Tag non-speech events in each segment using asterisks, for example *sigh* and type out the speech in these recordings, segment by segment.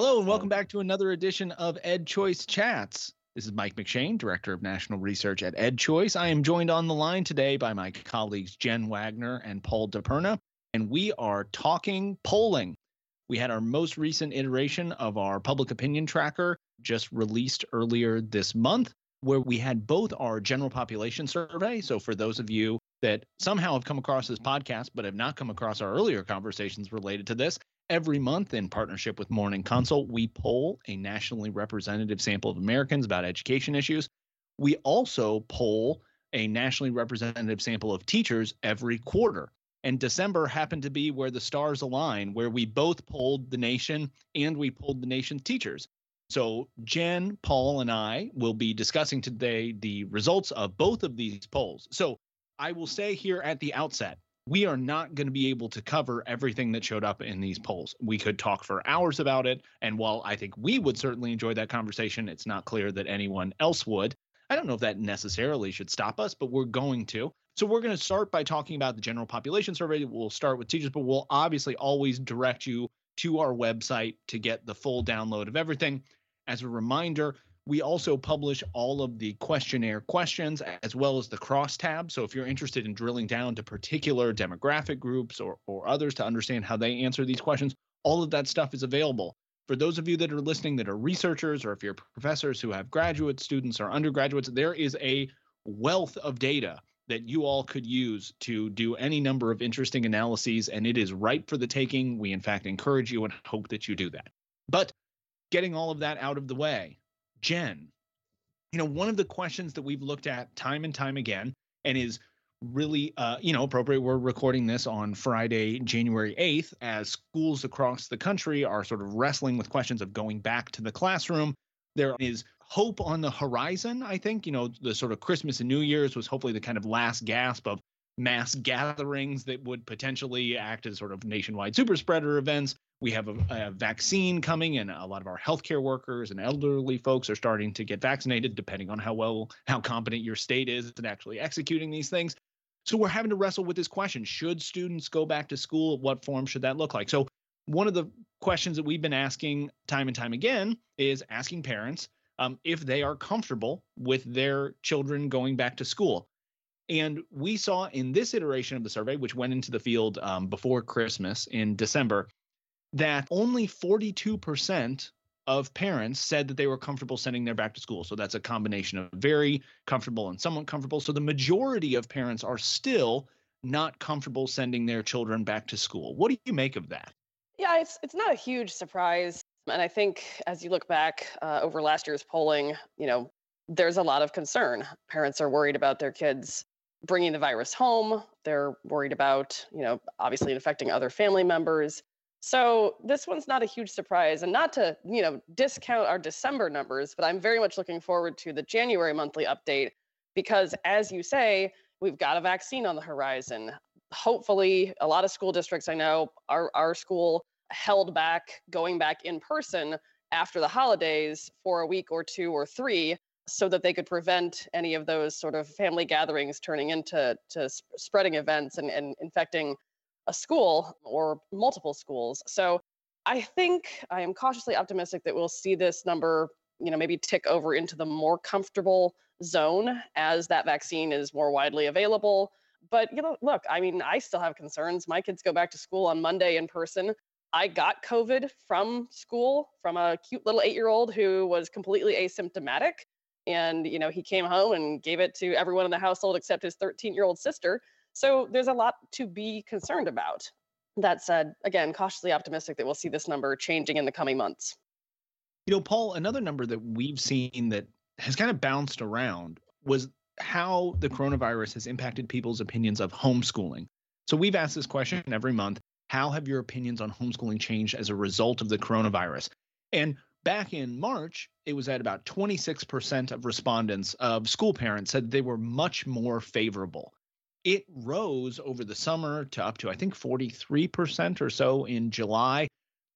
Hello, and welcome back to another edition of EdChoice Chats. This is Mike McShane, Director of National Research at EdChoice. I am joined on the line today by my colleagues Jen Wagner and Paul DiPerna, and we are talking polling. We had our most recent iteration of our public opinion tracker just released earlier this month, where we had both our general population survey. So, for those of you that somehow have come across this podcast but have not come across our earlier conversations related to this, Every month, in partnership with Morning Consult, we poll a nationally representative sample of Americans about education issues. We also poll a nationally representative sample of teachers every quarter. And December happened to be where the stars align, where we both polled the nation and we polled the nation's teachers. So, Jen, Paul, and I will be discussing today the results of both of these polls. So, I will say here at the outset we are not going to be able to cover everything that showed up in these polls. We could talk for hours about it. And while I think we would certainly enjoy that conversation, it's not clear that anyone else would. I don't know if that necessarily should stop us, but we're going to. So we're going to start by talking about the general population survey. We'll start with teachers, but we'll obviously always direct you to our website to get the full download of everything. As a reminder, we also publish all of the questionnaire questions as well as the cross crosstab. So if you're interested in drilling down to particular demographic groups or, or others to understand how they answer these questions, all of that stuff is available. For those of you that are listening that are researchers or if you're professors who have graduate students or undergraduates, there is a wealth of data that you all could use to do any number of interesting analyses, and it is ripe for the taking. We, in fact, encourage you and hope that you do that. But getting all of that out of the way, Jen, you know, one of the questions that we've looked at time and time again and is really uh, you know appropriate we're recording this on friday january 8th as schools across the country are sort of wrestling with questions of going back to the classroom. There is hope on the horizon i think you know the sort of christmas and new year's was hopefully the kind of last gasp of mass gatherings that would potentially act as sort of nationwide super spreader events. We have a, a, vaccine coming and a lot of our healthcare workers and elderly folks are starting to get vaccinated depending on how well how competent your state is in actually executing these things. So we're having to wrestle with this question should students go back to school? What form should that look like? So one of the questions that we've been asking time and time again is asking parents um, if they are comfortable with their children going back to school and we saw in this iteration of the survey, which went into the field um, before Christmas in December, that only 42% of parents said that they were comfortable sending their back to school. So that's a combination of very comfortable and somewhat comfortable. So the majority of parents are still not comfortable sending their children back to school. What do you make of that? Yeah, it's it's not a huge surprise, and I think as you look back uh, over last year's polling, you know, there's a lot of concern. Parents are worried about their kids bringing the virus home. They're worried about, you know, obviously infecting other family members. So this one's not a huge surprise, and not to you know discount our December numbers, but I'm very much looking forward to the January monthly update because, as you say, we've got a vaccine on the horizon. Hopefully, a lot of school districts I know our our school held back going back in person after the holidays for a week or two or three so that they could prevent any of those sort of family gatherings turning into to spreading events and, and infecting a school or multiple schools. So I think I am cautiously optimistic that we'll see this number, you know, maybe tick over into the more comfortable zone as that vaccine is more widely available. But you know, look, I mean, I still have concerns. My kids go back to school on Monday in person. I got COVID from school from a cute little eight year old who was completely asymptomatic. And, you know, he came home and gave it to everyone in the household except his 13 year old sister. So there's a lot to be concerned about. That said, again, cautiously optimistic that we'll see this number changing in the coming months. You know, Paul, another number that we've seen that has kind of bounced around was how the coronavirus has impacted people's opinions of homeschooling. So we've asked this question every month How have your opinions on homeschooling changed as a result of the coronavirus? And back in March, it was at about 26% of respondents of school parents said they were much more favorable it rose over the summer to up to, I think, 43% or so in July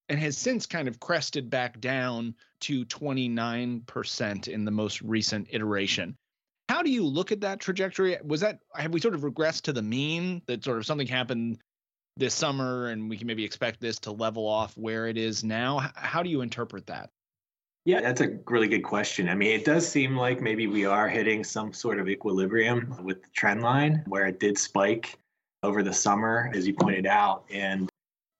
and has since kind of crested back down to 29% in the most recent iteration. How do you look at that trajectory? Was that, have we sort of regressed to the mean that sort of something happened this summer and we can maybe expect this to level off where it is now. How do you interpret that? Yeah, that's a really good question. I mean, it does seem like maybe we are hitting some sort of equilibrium with the trend line where it did spike over the summer, as you pointed out. And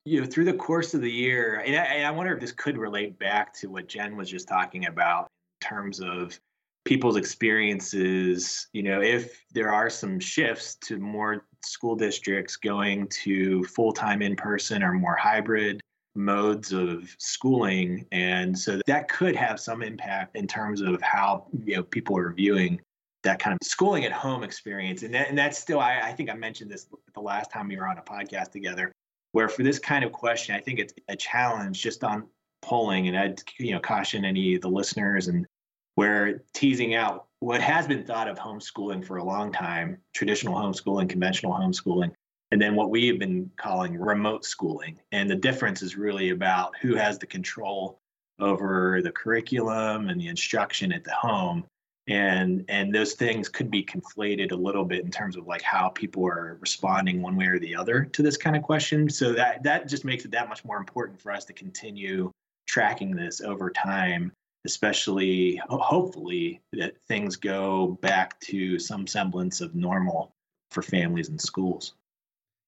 you know, through the course of the year, and I, I wonder if this could relate back to what Jen was just talking about in terms of people's experiences. You know, if there are some shifts to more school districts going to full time in person or more hybrid modes of schooling. And so that could have some impact in terms of how you know people are viewing that kind of schooling at home experience. And, that, and that's still I, I think i mentioned this the last time we were on a podcast together where for this kind of question i think it's a challenge just on polling. And i'd you know caution any of the listeners and where teasing out what has been thought of homeschooling for a long time traditional homeschooling conventional homeschooling and then what we have been calling remote schooling. And the difference is really about who has the control over the curriculum and the instruction at the home. And and those things could be conflated a little bit in terms of like how people are responding one way or the other to this kind of question. So that that just makes it that much more important for us to continue tracking this over time especially hopefully that things go back to some semblance of normal for families and schools.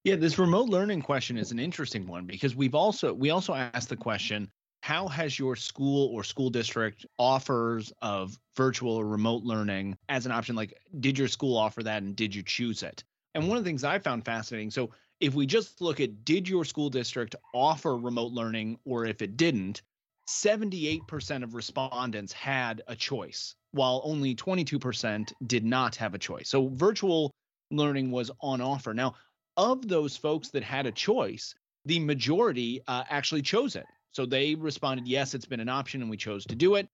Yeah, this remote learning question is an interesting one because we've also we also asked the question how has your school or school district offers of virtual or remote learning as an option like did your school offer that and did you choose it and one of the things i found fascinating so if we just look at did your school district offer remote learning or if it didn't 78% of respondents had a choice while only 22% did not have a choice so virtual learning was on offer now of those folks that had a choice, the majority uh, actually chose it. So they responded, yes, it's been an option and we chose to do it.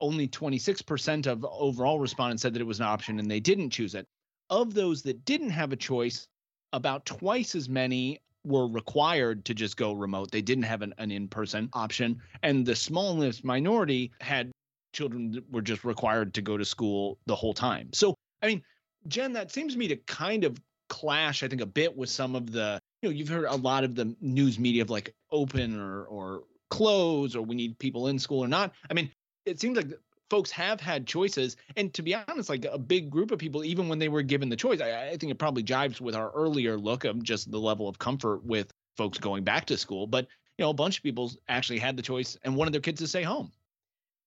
Only 26% of overall respondents said that it was an option and they didn't choose it. Of those that didn't have a choice, about twice as many were required to just go remote. They didn't have an, an in person option. And the smallest minority had children that were just required to go to school the whole time. So, I mean, Jen, that seems to me to kind of clash, I think, a bit with some of the, you know, you've heard a lot of the news media of like open or or close or we need people in school or not. I mean, it seems like folks have had choices. And to be honest, like a big group of people, even when they were given the choice, I, I think it probably jives with our earlier look of just the level of comfort with folks going back to school. But you know, a bunch of people actually had the choice and wanted their kids to stay home.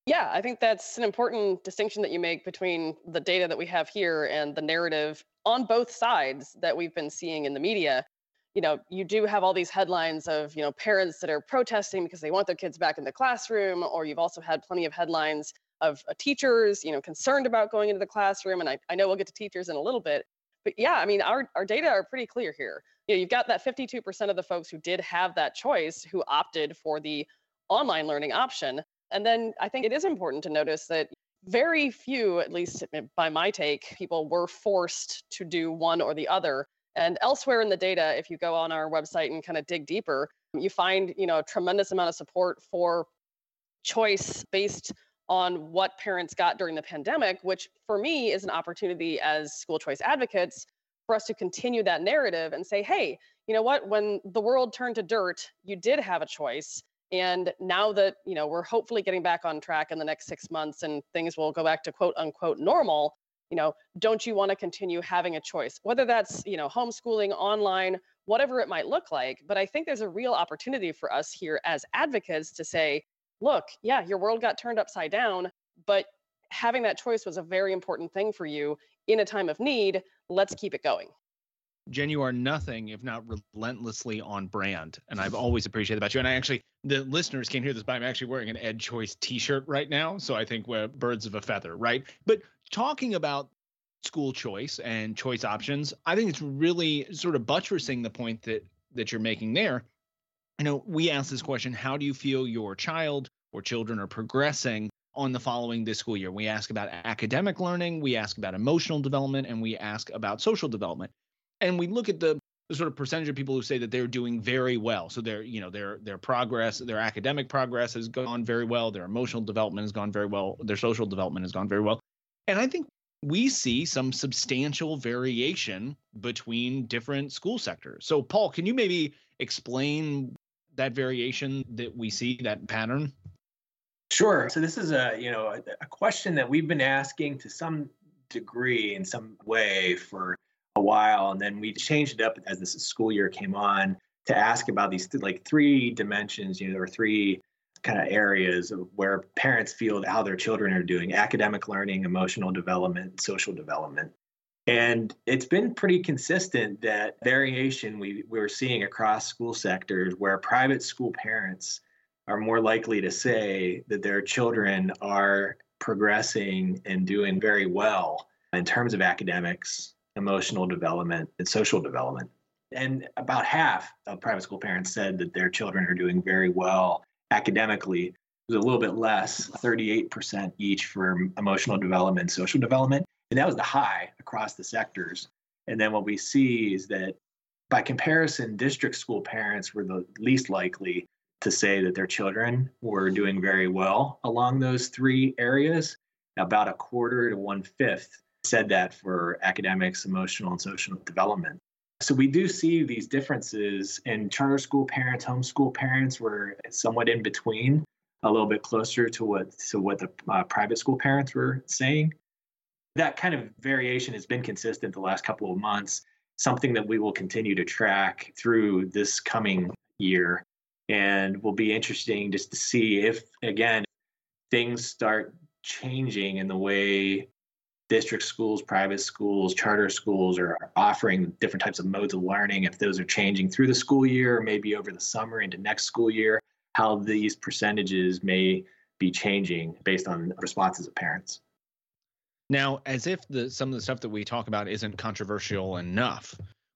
Yeah, I think that's an important distinction that you make between the data that we have here and the narrative on both sides that we've been seeing in the media you know you do have all these headlines of you know parents that are protesting because they want their kids back in the classroom or you've also had plenty of headlines of uh, teachers you know concerned about going into the classroom and I, I know we'll get to teachers in a little bit but yeah i mean our, our data are pretty clear here you know, you've got that 52% of the folks who did have that choice who opted for the online learning option and then i think it is important to notice that very few, at least by my take, people were forced to do one or the other. And elsewhere in the data, if you go on our website and kind of dig deeper, you find you know a tremendous amount of support for choice based on what parents got during the pandemic, which for me is an opportunity as school choice advocates for us to continue that narrative and say, hey, you know what? When the world turned to dirt, you did have a choice. And now that you know we're hopefully getting back on track in the next six months and things will go back to quote unquote normal you know don't you want to continue having a choice? Whether that's you know homeschooling online whatever it might look like. But i think there's a real opportunity for us here as advocates to say look yeah your world got turned upside down but having that choice was a very important thing for you in a time of need let's keep it going Jen, you are nothing if not relentlessly on brand. And I've *laughs* always appreciated about you. And I actually, the listeners can't hear this, but I'm actually wearing an EdChoice t shirt right now. So I think we're birds of a feather, right? But talking about school choice and choice options, I think it's really sort of buttressing the point that that you're making there. You know, we ask this question how do you feel your child or children are progressing on the following this school year? We ask about academic learning, we ask about emotional development, and we ask about social development and we look at the, the sort of percentage of people who say that they're doing very well. So their, you know, their their progress, their academic progress has gone very well, their emotional development has gone very well, their social development has gone very well. And I think we see some substantial variation between different school sectors. So, Paul, can you maybe explain that variation that we see, that pattern? Sure. So this is a you know a, a question that we've been asking to some degree in some way for a while, and then we changed it up as the school year came on to ask about these th- like three dimensions, you know, there or three kind of areas of where parents feel how their children are doing academic learning, emotional development, social development. And it's been pretty consistent that variation we, we're seeing across school sectors where private school parents are more likely to say that their children are progressing and doing very well in terms of academics, emotional development, and social development. And about half of private school parents said that their children are doing very well academically. It was a little bit less, 38% each for emotional development, social development. And that was the high across the sectors. And then what we see is that by comparison, district school parents were the least likely to say that their children were doing very well along those three areas. About a quarter to one fifth said that for academics, emotional, and social development. So we do see these differences in charter school parents, homeschool parents were somewhat in between, a little bit closer to what to what the uh, private school parents were saying. That kind of variation has been consistent the last couple of months, something that we will continue to track through this coming year and will be interesting just to see if again things start changing in the way district schools, private schools, charter schools are offering different types of modes of learning, if those are changing through the school year, maybe over the summer into next school year, how these percentages may be changing based on responses of parents. Now, as if the some of the stuff that we talk about isn't controversial enough,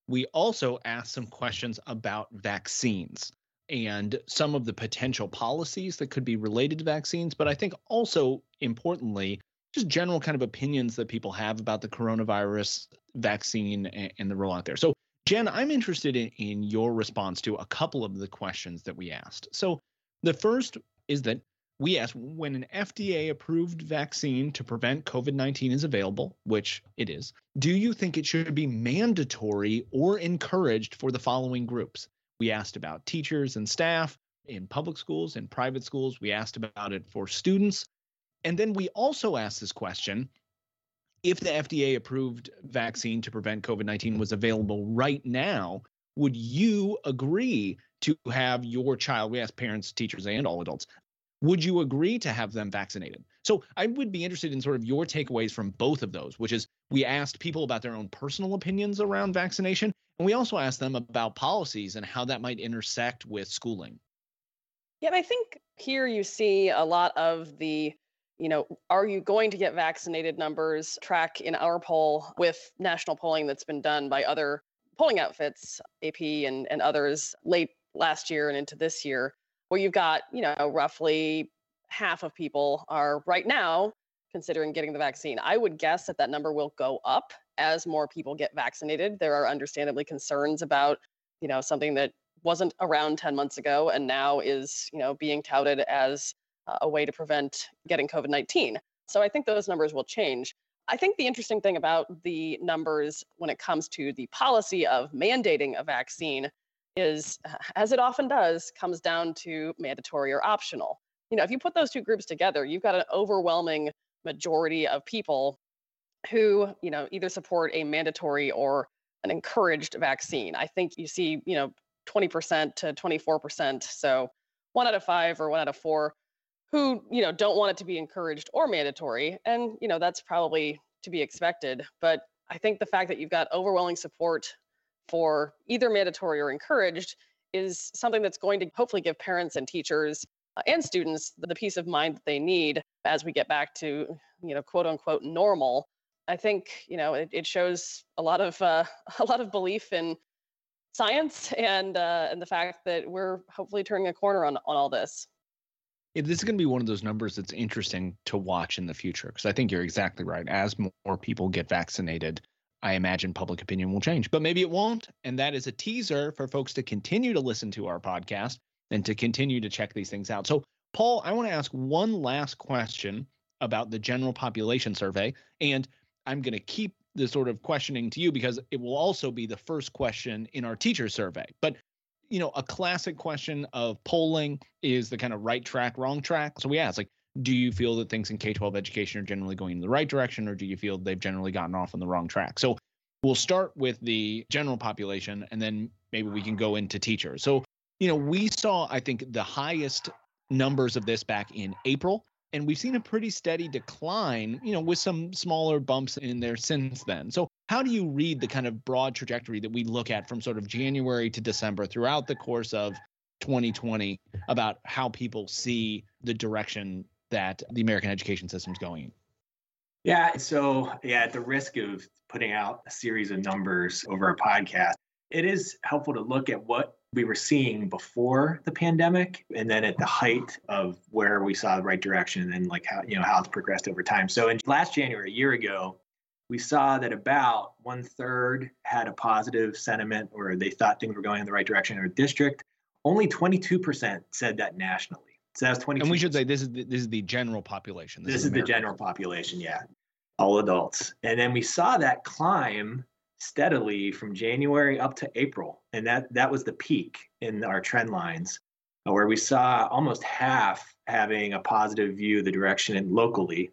we also asked some questions about vaccines and some of the potential policies that could be related to vaccines, but I think also importantly, just general kind of opinions that people have about the coronavirus vaccine and, and the rollout there. So, Jen, I'm interested in, in your response to a couple of the questions that we asked. So, the first is that we asked when an FDA approved vaccine to prevent COVID 19 is available, which it is, do you think it should be mandatory or encouraged for the following groups? We asked about teachers and staff in public schools and private schools. We asked about it for students and then we also asked this question if the FDA approved vaccine to prevent COVID 19 was available right now, would you agree to have your child? We asked parents, teachers, and all adults. Would you agree to have them vaccinated? So I would be interested in sort of your takeaways from both of those, which is we asked people about their own personal opinions around vaccination, and we also asked them about policies and how that might intersect with schooling. Yeah, I think here you see a lot of the you know, are you going to get vaccinated numbers track in our poll with national polling that's been done by other polling outfits, AP and, and others late last year and into this year, where you've got, you know, roughly half of people are right now considering getting the vaccine. I would guess that that number will go up as more people get vaccinated. There are understandably concerns about, you know, something that wasn't around 10 months ago and now is, you know, being touted as a way to prevent getting COVID 19. So I think those numbers will change. I think the interesting thing about the numbers when it comes to the policy of mandating a vaccine is, uh, as it often does, comes down to mandatory or optional. You know, if you put those two groups together, you've got an overwhelming majority of people who, you know, either support a mandatory or an encouraged vaccine. I think you see, you know, 20% to 24%. So one out of five or one out of four who you know don't want it to be encouraged or mandatory and you know that's probably to be expected but i think the fact that you've got overwhelming support for either mandatory or encouraged is something that's going to hopefully give parents and teachers uh, and students the peace of mind that they need as we get back to you know quote unquote normal i think you know it, it shows a lot of uh, *laughs* a lot of belief in science and uh, and the fact that we're hopefully turning a corner on on all this yeah, this is going to be one of those numbers that's interesting to watch in the future because I think you're exactly right. As more people get vaccinated, I imagine public opinion will change, but maybe it won't. And that is a teaser for folks to continue to listen to our podcast and to continue to check these things out. So, Paul, I want to ask one last question about the general population survey. And I'm going to keep the sort of questioning to you because it will also be the first question in our teacher survey. But you know, a classic question of polling is the kind of right track, wrong track. So we ask, like, do you feel that things in K 12 education are generally going in the right direction, or do you feel they've generally gotten off on the wrong track? So we'll start with the general population and then maybe we can go into teachers. So, you know, we saw, I think, the highest numbers of this back in April. And we've seen a pretty steady decline, you know, with some smaller bumps in there since then. So, how do you read the kind of broad trajectory that we look at from sort of January to December throughout the course of 2020 about how people see the direction that the American education system is going? Yeah. So, yeah, at the risk of putting out a series of numbers over a podcast, it is helpful to look at what we were seeing before the pandemic and then at the height of where we saw the right direction and like how you know how it's progressed over time so in last january a year ago we saw that about one third had a positive sentiment or they thought things were going in the right direction in their district only 22% said that nationally so that's 20 and we should say this is the, this is the general population this, this is, is the general population yeah all adults and then we saw that climb steadily from January up to April. And that, that was the peak in our trend lines, uh, where we saw almost half having a positive view of the direction locally,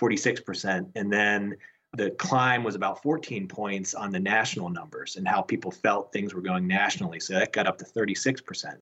46%. And then the climb was about 14 points on the national numbers and how people felt things were going nationally. So that got up to 36%.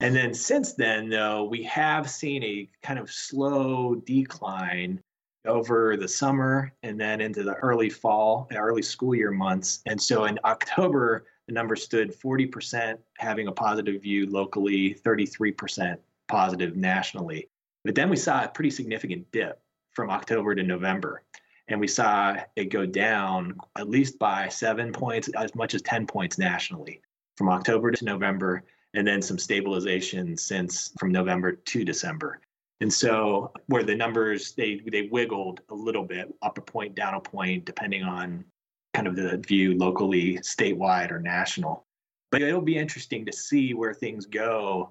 And then since then, though, we have seen a kind of slow decline over the summer and then into the early fall, uh, early school year months. And so in October, the number stood 40% having a positive view locally, 33% positive nationally. But then we saw a pretty significant dip from October to November. And we saw it go down at least by seven points, as much as 10 points nationally from October to November, and then some stabilization since from November to December. And so where the numbers they they wiggled a little bit up a point down a point depending on kind of the view locally statewide or national. But it'll be interesting to see where things go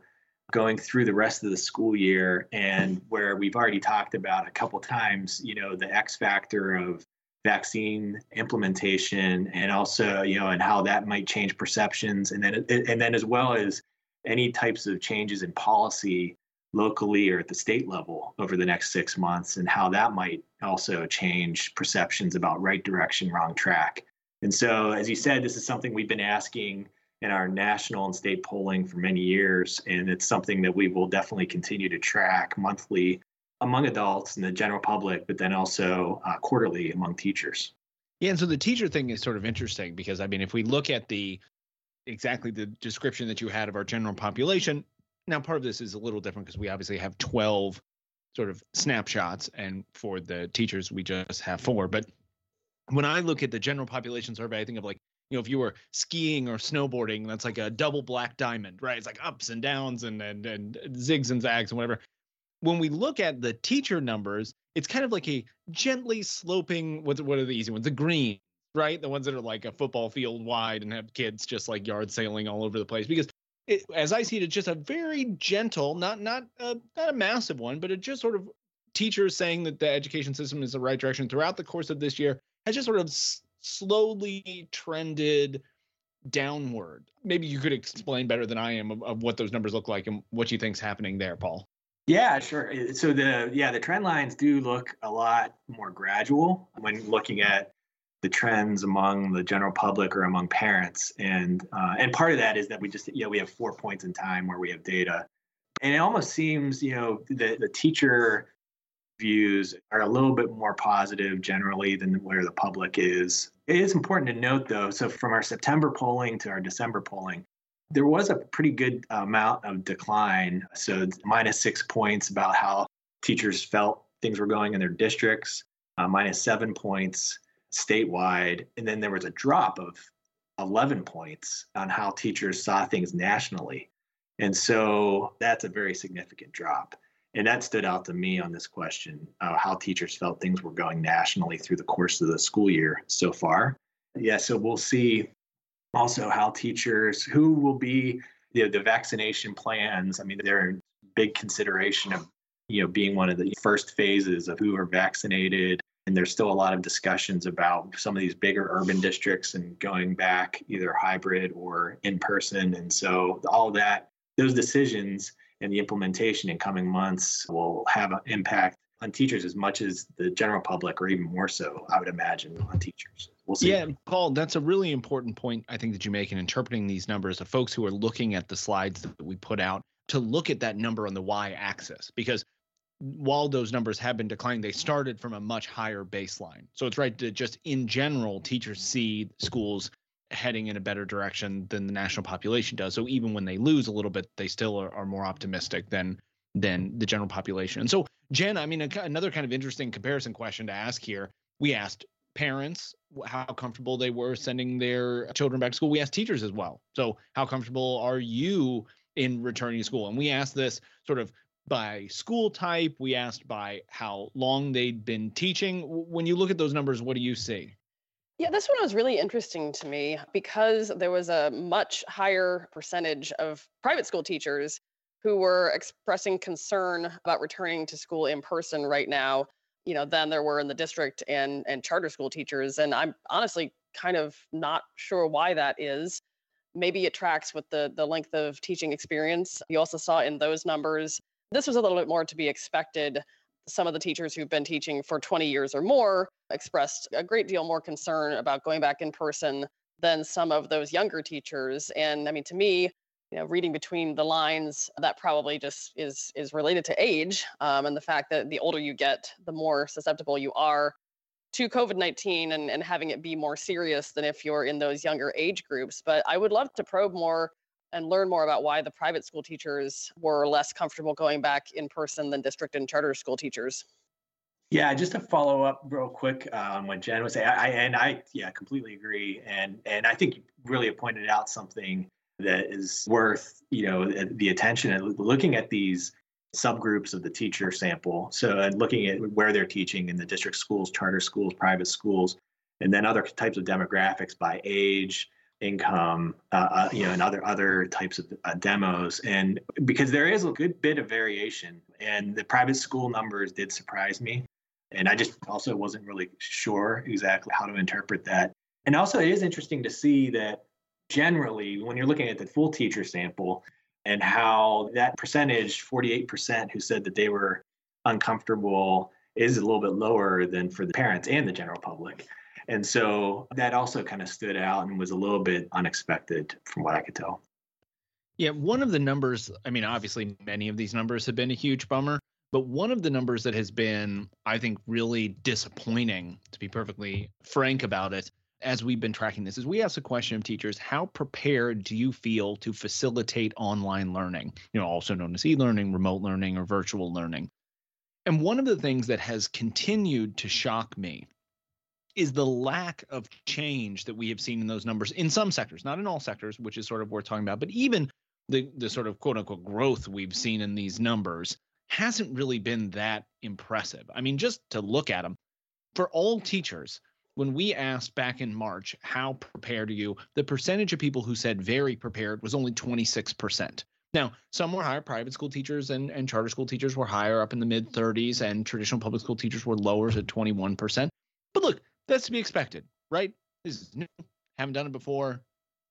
going through the rest of the school year and where we've already talked about a couple times, you know, the X factor of vaccine implementation and also, you know, and how that might change perceptions and then and then as well as any types of changes in policy locally or at the state level over the next six months and how that might also change perceptions about right direction, wrong track. And so, as you said, this is something we've been asking in our national and state polling for many years. And it's something that we will definitely continue to track monthly among adults and the general public, but then also uh, quarterly among teachers. Yeah. And so the teacher thing is sort of interesting because, I mean, if we look at the exactly the description that you had of our general population, now, part of this is a little different because we obviously have 12 sort of snapshots, and for the teachers, we just have four. But when I look at the general population survey, I think of like, you know, if you were skiing or snowboarding, that's like a double black diamond, right? It's like ups and downs and and and zigs and zags and whatever. When we look at the teacher numbers, it's kind of like a gently sloping. What what are the easy ones? The green, right? The ones that are like a football field wide and have kids just like yard sailing all over the place. Because it, as I see it, it's just a very gentle, not not a, not a massive one, but it just sort of teachers saying that the education system is the right direction throughout the course of this year has just sort of s- slowly trended downward. Maybe you could explain better than I am of, of what those numbers look like and what you think's happening there, Paul. Yeah, sure. So the yeah the trend lines do look a lot more gradual when looking at the trends among the general public or among parents. And uh, and part of that is that we just know we have four points in time where we have data. And it almost seems you know the, the teacher views are a little bit more positive generally than where the public is. It is important to note though so from our september polling to our december polling there was a pretty good amount of decline. So minus six points about how teachers felt things were going in their districts uh, minus seven points statewide. And then there was a drop of 11 points on how teachers saw things nationally. And so that's a very significant drop. And that stood out to me on this question uh, how teachers felt things were going nationally through the course of the school year so far. Yeah, so we'll see also how teachers, who will be you know, the vaccination plans. I mean, they're a big consideration of you know being one of the first phases of who are vaccinated And there's still a lot of discussions about some of these bigger urban districts and going back either hybrid or in person. And so all that, those decisions and the implementation in coming months will have an impact on teachers as much as the general public, or even more so, I would imagine, on teachers. We'll see. Yeah, Paul, that's a really important point I think that you make in interpreting these numbers of folks who are looking at the slides that we put out to look at that number on the y axis because while those numbers have been declining, they started from a much higher baseline. So it's right that just in general, teachers see schools heading in a better direction than the national population does. So even when they lose a little bit, they still are, are more optimistic than than the general population. And so, Jen, I mean, a, another kind of interesting comparison question to ask here. We asked parents how comfortable they were sending their children back to school. We asked teachers as well. So, how comfortable are you in returning to school? And we asked this sort of by school type. We asked by how long they'd been teaching. When you look at those numbers, what do you see? Yeah, this one was really interesting to me because there was a much higher percentage of private school teachers who were expressing concern about returning to school in person right now, you know, than there were in the district and and charter school teachers. And I'm honestly kind of not sure why that is. Maybe it tracks with the the length of teaching experience. You also saw in those numbers, this was a little bit more to be expected. Some of the teachers who've been teaching for 20 years or more expressed a great deal more concern about going back in person than some of those younger teachers. And I mean, to me, you know reading between the lines that probably just is is related to age um, and the fact that the older you get the more susceptible you are to covid-19 and, and having it be more serious than if you're in those younger age groups but i would love to probe more and learn more about why the private school teachers were less comfortable going back in person than district and charter school teachers. Yeah, just to follow up real quick on um, what Jen was saying, I, and I, yeah, completely agree, and and I think you really pointed out something that is worth you know the attention and looking at these subgroups of the teacher sample so and looking at where they're teaching in the district schools charter schools private schools and then other types of demographics by age income uh, uh, you know and other other types of uh, demos and because there is a good bit of variation and the private school numbers did surprise me and i just also wasn't really sure exactly how to interpret that and also it is interesting to see that generally, when you're looking at the full teacher sample and how that percentage, 48% who said that they were uncomfortable, is a little bit lower than for the parents and the general public. And so that also kind of stood out and was a little bit unexpected from what I could tell. Yeah, one of the numbers, I mean, obviously, many of these numbers have been a huge bummer, but one of the numbers that has been, I think, really disappointing, to be perfectly frank about it, as we've been tracking this is we ask the question of teachers how prepared do you feel to facilitate online learning you know also known as e-learning remote learning or virtual learning and one of the things that has continued to shock me is the lack of change that we have seen in those numbers in some sectors not in all sectors which is sort of worth talking about but even the the sort of quote unquote growth we've seen in these numbers hasn't really been that impressive i mean just to look at them for all teachers when we asked back in March, how prepared are you? The percentage of people who said very prepared was only 26%. Now, some were higher. Private school teachers and, and charter school teachers were higher, up in the mid 30s, and traditional public school teachers were lower at 21%. But look, that's to be expected, right? This is new. Haven't done it before.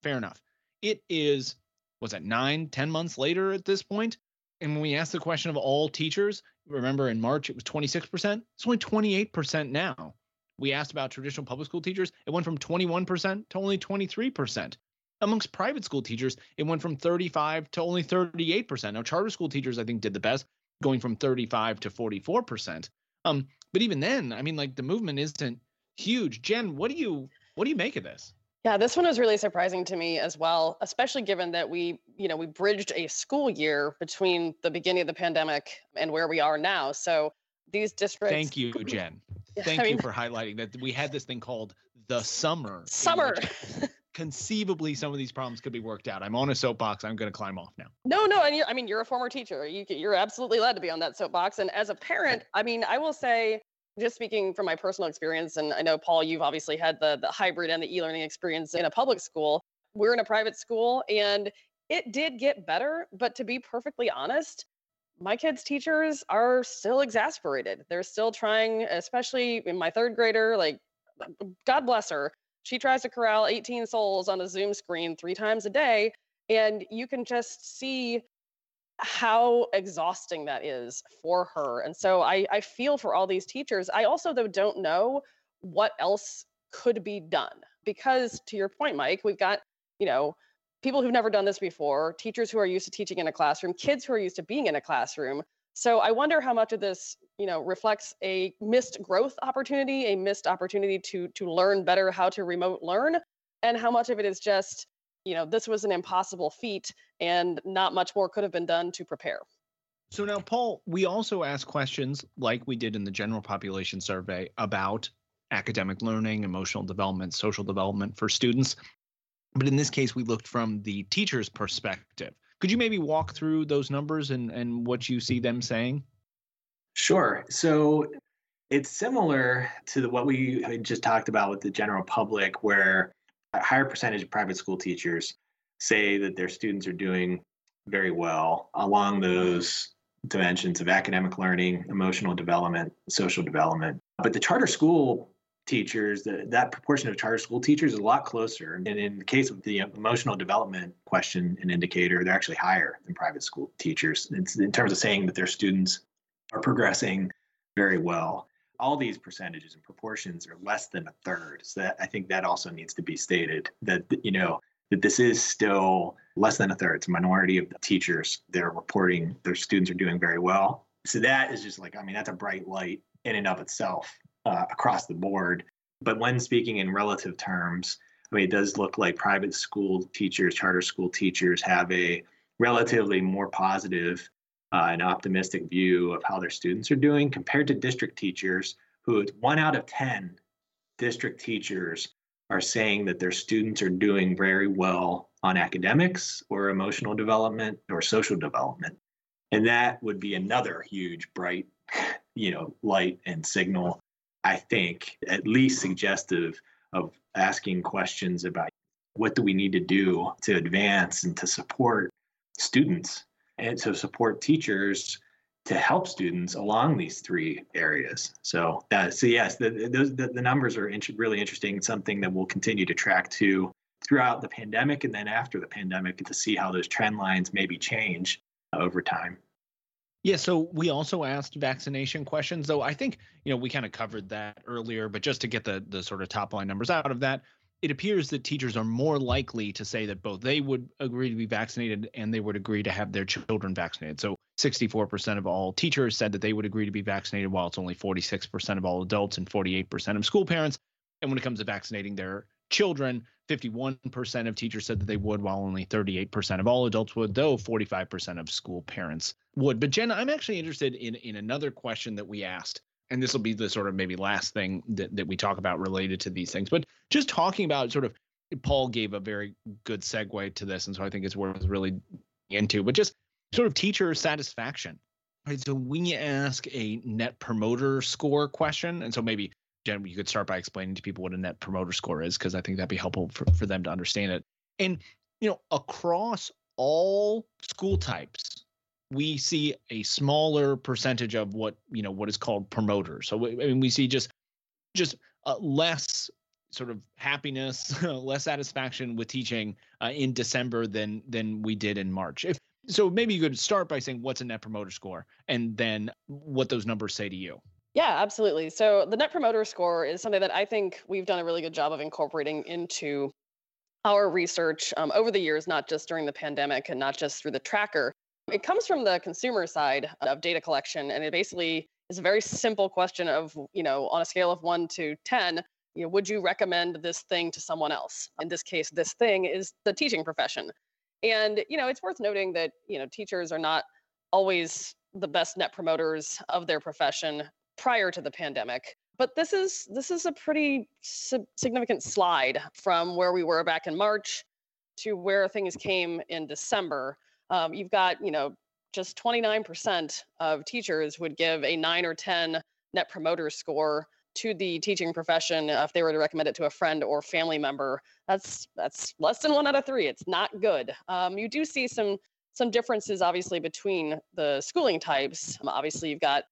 Fair enough. It is, was that nine, ten months later at this point? And when we asked the question of all teachers, remember in March it was 26%. It's only 28% now we asked about traditional public school teachers, it went from 21% to only 23%. Amongst private school teachers, it went from 35 to only 38%. Now, charter school teachers, I think, did the best, going from 35 to 44%. Um, but even then, I mean, like the movement isn't huge. Jen, what do you what do you make of this? Yeah, this one was really surprising to me as well, especially given that we, you know, we bridged a school year between the beginning of the pandemic and where we are now. So these districts. Thank you, *laughs* Jen. Thank I mean, you for highlighting that we had this thing called the summer. Summer. *laughs* conceivably, some of these problems could be worked out. I'm on a soapbox. I'm going to climb off now. No, no, and I mean, you're a former teacher. You, you're absolutely allowed to be on that soapbox. And as a parent, I mean, I will say, just speaking from my personal experience, and I know Paul, you've obviously had the the hybrid and the e-learning experience in a public school. We're in a private school, and it did get better. But to be perfectly honest, my kids' teachers are still exasperated. They're still trying, especially in my third grader, like, God bless her. She tries to corral 18 souls on a Zoom screen three times a day. And you can just see how exhausting that is for her. And so I, I feel for all these teachers. I also, though, don't know what else could be done. Because to your point, Mike, we've got, you know, people who've never done this before, teachers who are used to teaching in a classroom, kids who are used to being in a classroom. So I wonder how much of this, you know, reflects a missed growth opportunity, a missed opportunity to to learn better how to remote learn, and how much of it is just, you know, this was an impossible feat and not much more could have been done to prepare. So now, Paul, we also ask questions like we did in the general population survey about academic learning, emotional development, social development for students. But in this case, we looked from the teacher's perspective. Could you maybe walk through those numbers and, and what you see them saying? Sure. So it's similar to the, what we just talked about with the general public, where higher percentage of private school teachers say that their students are doing very well along those dimensions of academic learning, emotional development, social development. But the charter school teachers, that, that proportion of charter school teachers is a lot closer. And in the case of the emotional development question and indicator, they're actually higher than private school teachers. It's in terms of saying that their students are progressing very well. All these percentages and proportions are less than a third. So that, I think that also needs to be stated that, you know, that this is still less than a third. It's a minority of the teachers. They're reporting their students are doing very well. So that is just like, I mean, that's a bright light in and of itself uh, across the board. But when speaking in relative terms, I mean, it does look like private school teachers, charter school teachers have a relatively more positive uh, and optimistic view of how their students are doing compared to district teachers, who one out of 10 district teachers are saying that their students are doing very well on academics or emotional development or social development. And that would be another huge, bright, *laughs* you know, light and signal I think, at least suggestive of asking questions about what do we need to do to advance and to support students and to support teachers to help students along these three areas. So, uh, so yes, the, those the, the numbers are int- really interesting. Something that we'll continue to track to throughout the pandemic and then after the pandemic to see how those trend lines maybe change over time. Yeah, so we also asked vaccination questions, though I think you know we kind of covered that earlier, but just to get the the sort of top line numbers out of that, it appears that teachers are more likely to say that both they would agree to be vaccinated and they would agree to have their children vaccinated. So 64% of all teachers said that they would agree to be vaccinated, while it's only 46% of all adults and 48% of school parents. And when it comes to vaccinating their children, 51% of teachers said that they would, while only 38% of all adults would, though 45% of school parents would. But Jen, I'm actually interested in in another question that we asked, and this will be the sort of maybe last thing that, that we talk about related to these things. But just talking about sort of Paul gave a very good segue to this, and so I think it's worth really into. But just sort of teacher satisfaction. Right. So we ask a net promoter score question, and so maybe Jen, you could start by explaining to people what a net promoter score is, because I think that'd be helpful for, for them to understand it. And, you know, across all school types, we see a smaller percentage of what, you know, what is called promoters. So, I mean, we see just, just uh, less sort of happiness, *laughs* less satisfaction with teaching uh, in December than than we did in March. If, so maybe you could start by saying what's a net promoter score and then what those numbers say to you. Yeah, absolutely. So the Net Promoter Score is something that I think we've done a really good job of incorporating into our research um, over the years, not just during the pandemic and not just through the tracker. It comes from the consumer side of data collection, and it basically is a very simple question of, you know, on a scale of one to 10, you know, would you recommend this thing to someone else? In this case, this thing is the teaching profession. And, you know, it's worth noting that, you know, teachers are not always the best net promoters of their profession prior to the pandemic. But this is this is a pretty significant slide from where we were back in March to where things came in December. Um, you've got you know just 29% of teachers would give a nine or 10 net promoter score to the teaching profession if they were to recommend it to a friend or family member that's that's less than one out of three it's not good um, you do see some some differences, obviously, between the schooling types. Um, obviously, you've got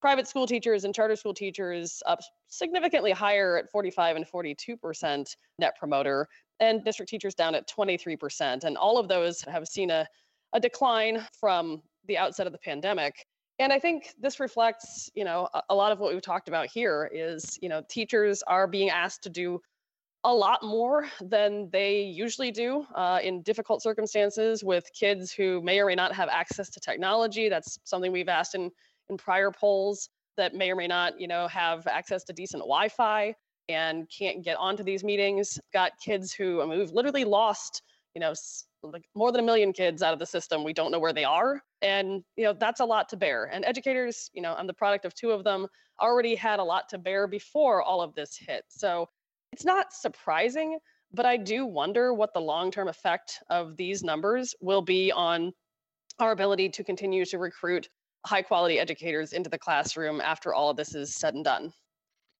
private school teachers and charter school teachers up significantly higher at 45 and 42% net promoter, and district teachers down at 23%. And all of those have seen a, a decline from the outset of the pandemic. And I think this reflects, you know, a, a lot of what we've talked about here is, you know, teachers are being asked to do a lot more than they usually do uh, in difficult circumstances with kids who may or may not have access to technology. That's something we've asked in, in prior polls that may or may not, you know, have access to decent Wi-Fi and can't get onto these meetings. Got kids who I mean, we've literally lost, you know, like more than a million kids out of the system. We don't know where they are, and you know that's a lot to bear. And educators, you know, I'm the product of two of them, already had a lot to bear before all of this hit. So it's not surprising, but I do wonder what the long term effect of these numbers will be on our ability to continue to recruit high quality educators into the classroom after all of this is said and done.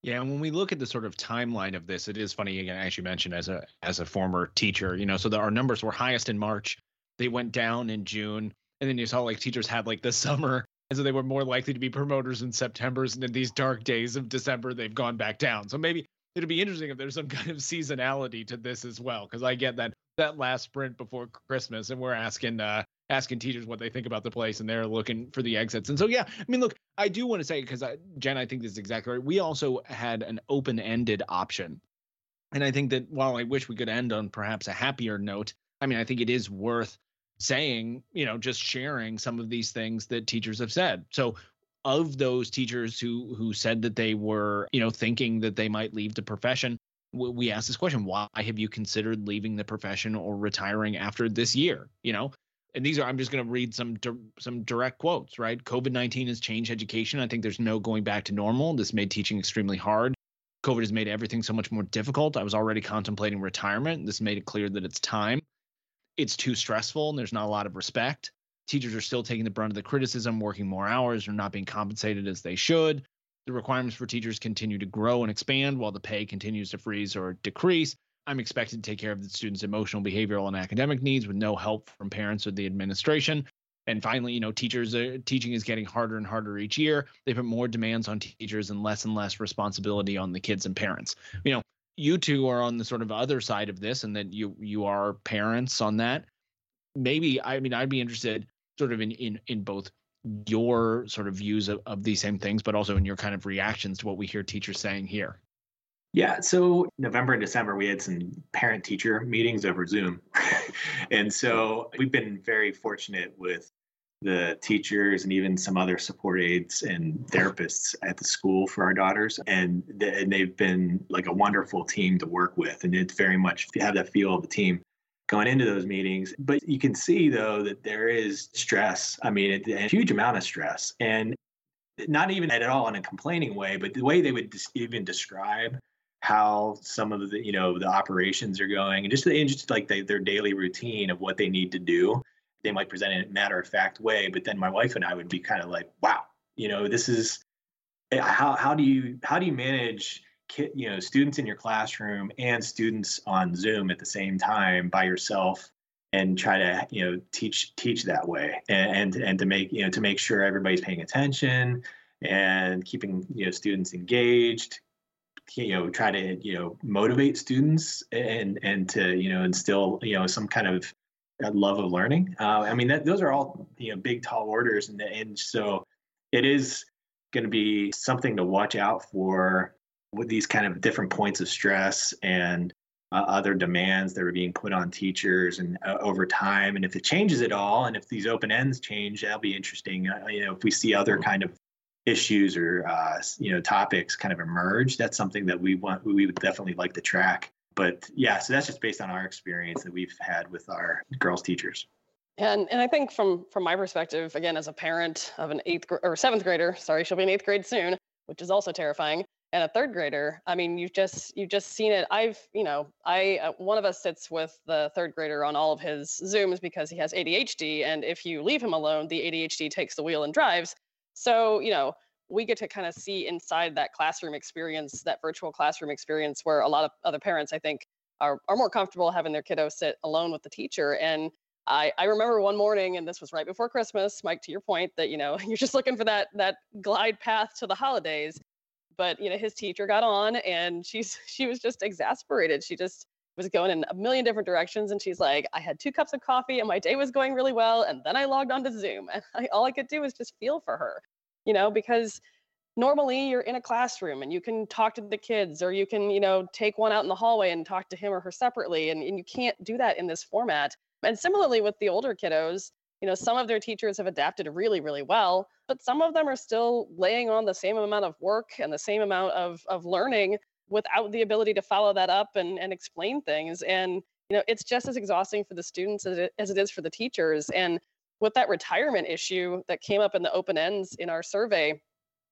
Yeah, and when we look at the sort of timeline of this, it is funny again, as you mentioned, as a as a former teacher, you know, so our numbers were highest in March, they went down in June, and then you saw like teachers had like the *laughs* summer, and so they were more likely to be promoters in September's, and in these dark days of December, they've gone back down. So maybe it'd be interesting if there's some *laughs* kind of seasonality to this as well, because I get that that last sprint before Christmas, and we're asking uh, asking teachers what they think about the place, and they're looking for the exits. And so, yeah, I mean, look, I do want to say because Jen, I think this is exactly right. We also had an open-ended option, and I think that while I wish we could end on perhaps a happier note, I mean, I think it is worth saying, you know, just sharing some of these things that teachers have said. So of those teachers who who said that they were you know thinking that they might leave the profession we asked this question why have you considered leaving the profession or retiring after this year you know and these are i'm just going to read some some direct quotes right? Covid-19 has changed education. I think there's no going back to normal. This made teaching extremely hard. Covid has made everything so much more difficult. I was already contemplating retirement. This made it clear that it's time. It's too stressful and there's not a lot of respect. Teachers are still taking the brunt of the criticism, working more hours, or not being compensated as they should. The requirements for teachers continue to grow and expand while the pay continues to freeze or decrease. I'm expected to take care of the students' emotional, behavioral, and academic needs with no help from parents or the administration. And finally, you know, teachers uh, teaching is getting harder and harder each year. They put more demands on teachers and less and less responsibility on the kids and parents. You know, you two are on the sort of other side of this, and that you you are parents on that. Maybe I mean I'd be interested sort of in in in both your sort of views of, of these same things, but also in your kind of reactions to what we hear teachers saying here. Yeah, so November and December we had some parent teacher meetings over Zoom. *laughs* and so we've been very fortunate with the teachers and even some other support aides and therapists at the school for our daughters and, and they've been like a wonderful team to work with and it's very much you have that feel of the team going into those meetings. But you can see, though, that there is stress. I mean, a huge amount of stress. And not even at all in a complaining way, but the way they would even describe how some of the you know the operations are going and just, and just like the, their daily routine of what they need to do. They might present it in a matter of fact way but then my wife and i would be kind of like wow you know this is eh, how, how do you how do you manage kid, you know, students in your classroom and students on Zoom at the same time by yourself and try to you know teach teach that way and, and and to make you know to make sure everybody's paying attention and keeping you know students engaged you know try to you know motivate students and and to you know instill you know some kind of love of learning. Uh, i mean that those are all you know big tall orders and and so it is going to be something to watch out for with these kind of different points of stress and uh, other demands that are being put on teachers and uh, over time. And if it changes at all and if these open ends change that'll be interesting. Uh, you know if we see other mm-hmm. kind of issues or uh, you know topics kind of emerge that's something that we want we would definitely like to track. But yeah so that's just based on our experience that we've had with our girls teachers. And and I think from from my perspective, again, as a parent of an eighth or seventh grader, sorry, she'll be in eighth grade soon, which is also terrifying and a third grader i mean you've just you've just seen it. I've you know i uh, one of us sits with the third grader on all of his zooms because he has adhd and if you leave him alone the adhd takes the wheel and drives so you know we get to kind of see inside that classroom experience that virtual classroom experience where a lot of other parents i think are, are more comfortable having their kiddo sit alone with the teacher and I, I remember one morning, and this was right before Christmas, Mike, to your point that, you know, *laughs* you're just looking for that that glide path to the holidays. But, you know, his teacher got on and she's *laughs* she was just exasperated. She just was going in a million different directions. And she's like, I had two cups of coffee and my day was going really well. And then I logged on to Zoom. And I, all I could do was just feel for her, you know, because normally you're in a classroom and you can talk to the kids or you can, you know, take one out in the hallway and talk to him or her separately. And, and you can't do that in this format. And similarly with the older kiddos, you know, some of their teachers have adapted really, really well, but some of them are still laying on the same amount of work and the same amount of, of learning without the ability to follow that up and, and explain things. And, you know, it's just as exhausting for the students as it, as it is for the teachers. And with that retirement issue that came up in the open ends in our survey,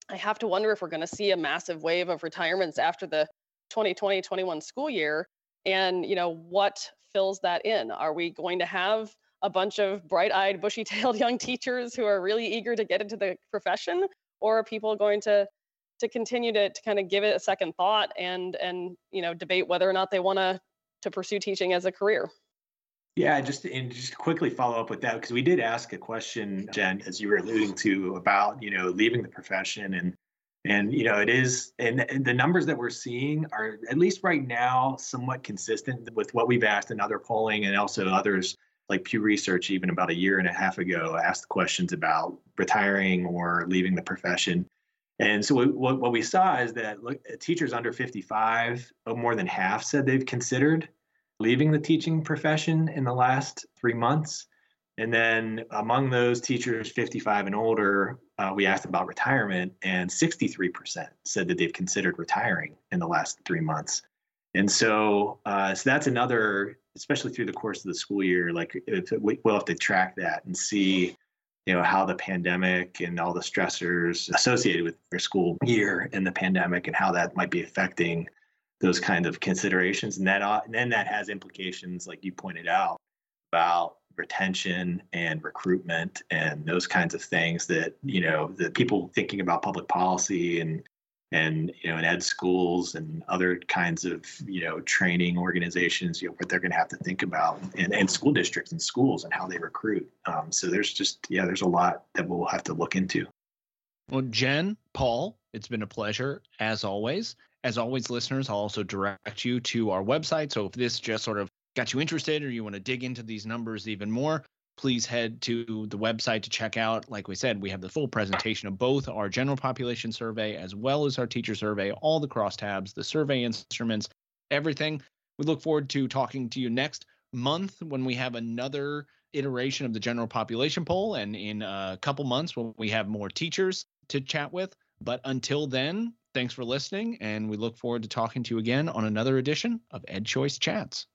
I have to wonder if we're going to see a massive wave of retirements after the 2020-21 school year and you know what fills that in are we going to have a bunch of bright-eyed bushy-tailed *laughs* young teachers who are really eager to get into the profession or are people going to to continue to, to kind of give it a second thought and and you know debate whether or not they want to to pursue teaching as a career yeah, just and just quickly follow up with that because we did ask a question, Jen, as you were alluding to about you know leaving the profession and and you know it is and, and the numbers that we're seeing are at least right now somewhat consistent with what we've asked in other polling and also others like Pew Research even about a year and a half ago asked questions about retiring or leaving the profession. And so what, what we saw is that look, teachers under 55, more than half said they've considered leaving the teaching profession in the last three months. And then among those teachers 55 and older, uh, we asked about retirement, and 63% said that they've considered retiring in the last three months. And so, uh, so that's another, especially through the course of the school year. Like we'll have to track that and see, you know, how the pandemic and all the stressors associated with their school year and the pandemic and how that might be affecting those kind of considerations. And that uh, and then that has implications like you pointed out about retention and recruitment and those kinds of things that you know the people thinking about public policy and and you know in ed schools and other kinds of you know training organizations you know what they're going to have to think about and, and school districts and schools and how they recruit. Um, so there's just yeah there's a lot that we'll have to look into. Well jen paul it's been a pleasure as always. As always, listeners, I'll also direct you to our website. So if this just sort of got you interested or you want to dig into these numbers even more, please head to the website to check out. Like we said, we have the full presentation of both our general population survey as well as our teacher survey, all the crosstabs, the survey instruments, everything. We look forward to talking to you next month when we have another iteration of the general population poll and in a couple months when we have more teachers to chat with. But until then, Thanks for listening, and we look forward to talking to you again on another edition of EdChoice Chats.